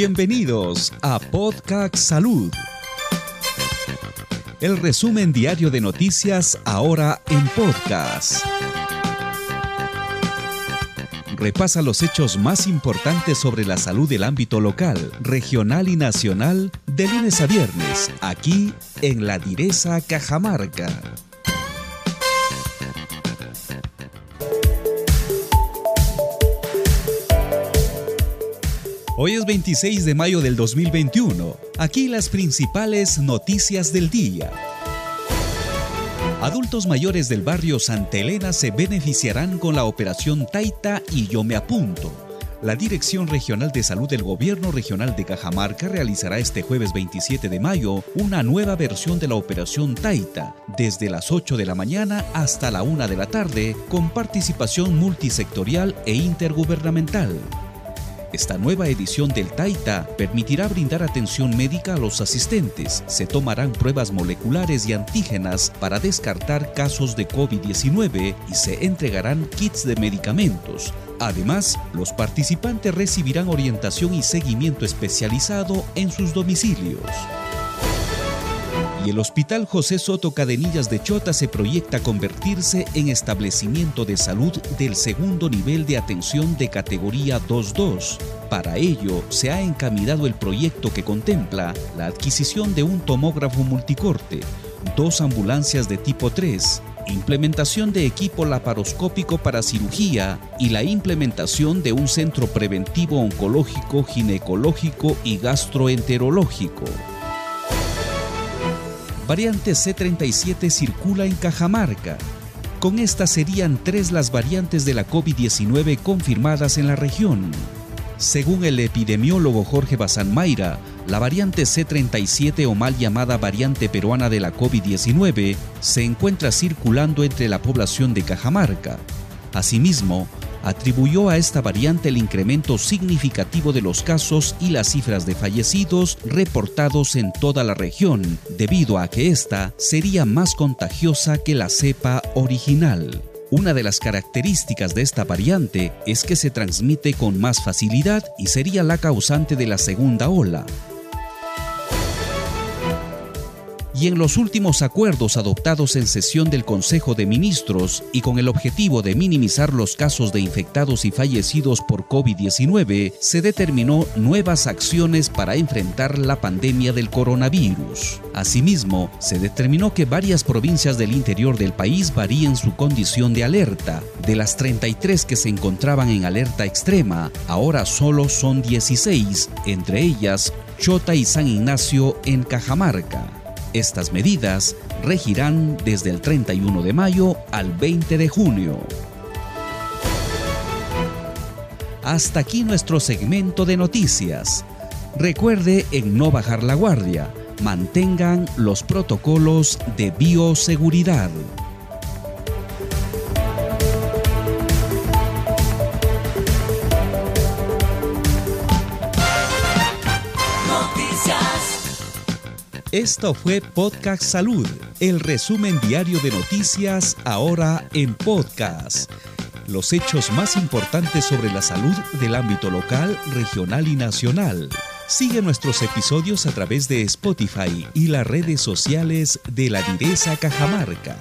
Bienvenidos a Podcast Salud. El resumen diario de noticias ahora en podcast. Repasa los hechos más importantes sobre la salud del ámbito local, regional y nacional de lunes a viernes, aquí en La Direza Cajamarca. Hoy es 26 de mayo del 2021. Aquí las principales noticias del día. Adultos mayores del barrio Santa Elena se beneficiarán con la operación Taita y Yo Me Apunto. La Dirección Regional de Salud del Gobierno Regional de Cajamarca realizará este jueves 27 de mayo una nueva versión de la operación Taita, desde las 8 de la mañana hasta la 1 de la tarde, con participación multisectorial e intergubernamental. Esta nueva edición del Taita permitirá brindar atención médica a los asistentes. Se tomarán pruebas moleculares y antígenas para descartar casos de COVID-19 y se entregarán kits de medicamentos. Además, los participantes recibirán orientación y seguimiento especializado en sus domicilios el Hospital José Soto Cadenillas de Chota se proyecta convertirse en establecimiento de salud del segundo nivel de atención de categoría 2.2. Para ello, se ha encaminado el proyecto que contempla la adquisición de un tomógrafo multicorte, dos ambulancias de tipo 3, implementación de equipo laparoscópico para cirugía y la implementación de un centro preventivo oncológico, ginecológico y gastroenterológico variante C37 circula en Cajamarca. Con estas serían tres las variantes de la COVID-19 confirmadas en la región. Según el epidemiólogo Jorge Bazán Mayra, la variante C37 o mal llamada variante peruana de la COVID-19 se encuentra circulando entre la población de Cajamarca. Asimismo, atribuyó a esta variante el incremento significativo de los casos y las cifras de fallecidos reportados en toda la región, debido a que esta sería más contagiosa que la cepa original. Una de las características de esta variante es que se transmite con más facilidad y sería la causante de la segunda ola, y en los últimos acuerdos adoptados en sesión del Consejo de Ministros y con el objetivo de minimizar los casos de infectados y fallecidos por COVID-19, se determinó nuevas acciones para enfrentar la pandemia del coronavirus. Asimismo, se determinó que varias provincias del interior del país varíen su condición de alerta. De las 33 que se encontraban en alerta extrema, ahora solo son 16, entre ellas Chota y San Ignacio en Cajamarca. Estas medidas regirán desde el 31 de mayo al 20 de junio. Hasta aquí nuestro segmento de noticias. Recuerde en no bajar la guardia. Mantengan los protocolos de bioseguridad. Esto fue Podcast Salud, el resumen diario de noticias ahora en podcast. Los hechos más importantes sobre la salud del ámbito local, regional y nacional. Sigue nuestros episodios a través de Spotify y las redes sociales de la Direza Cajamarca.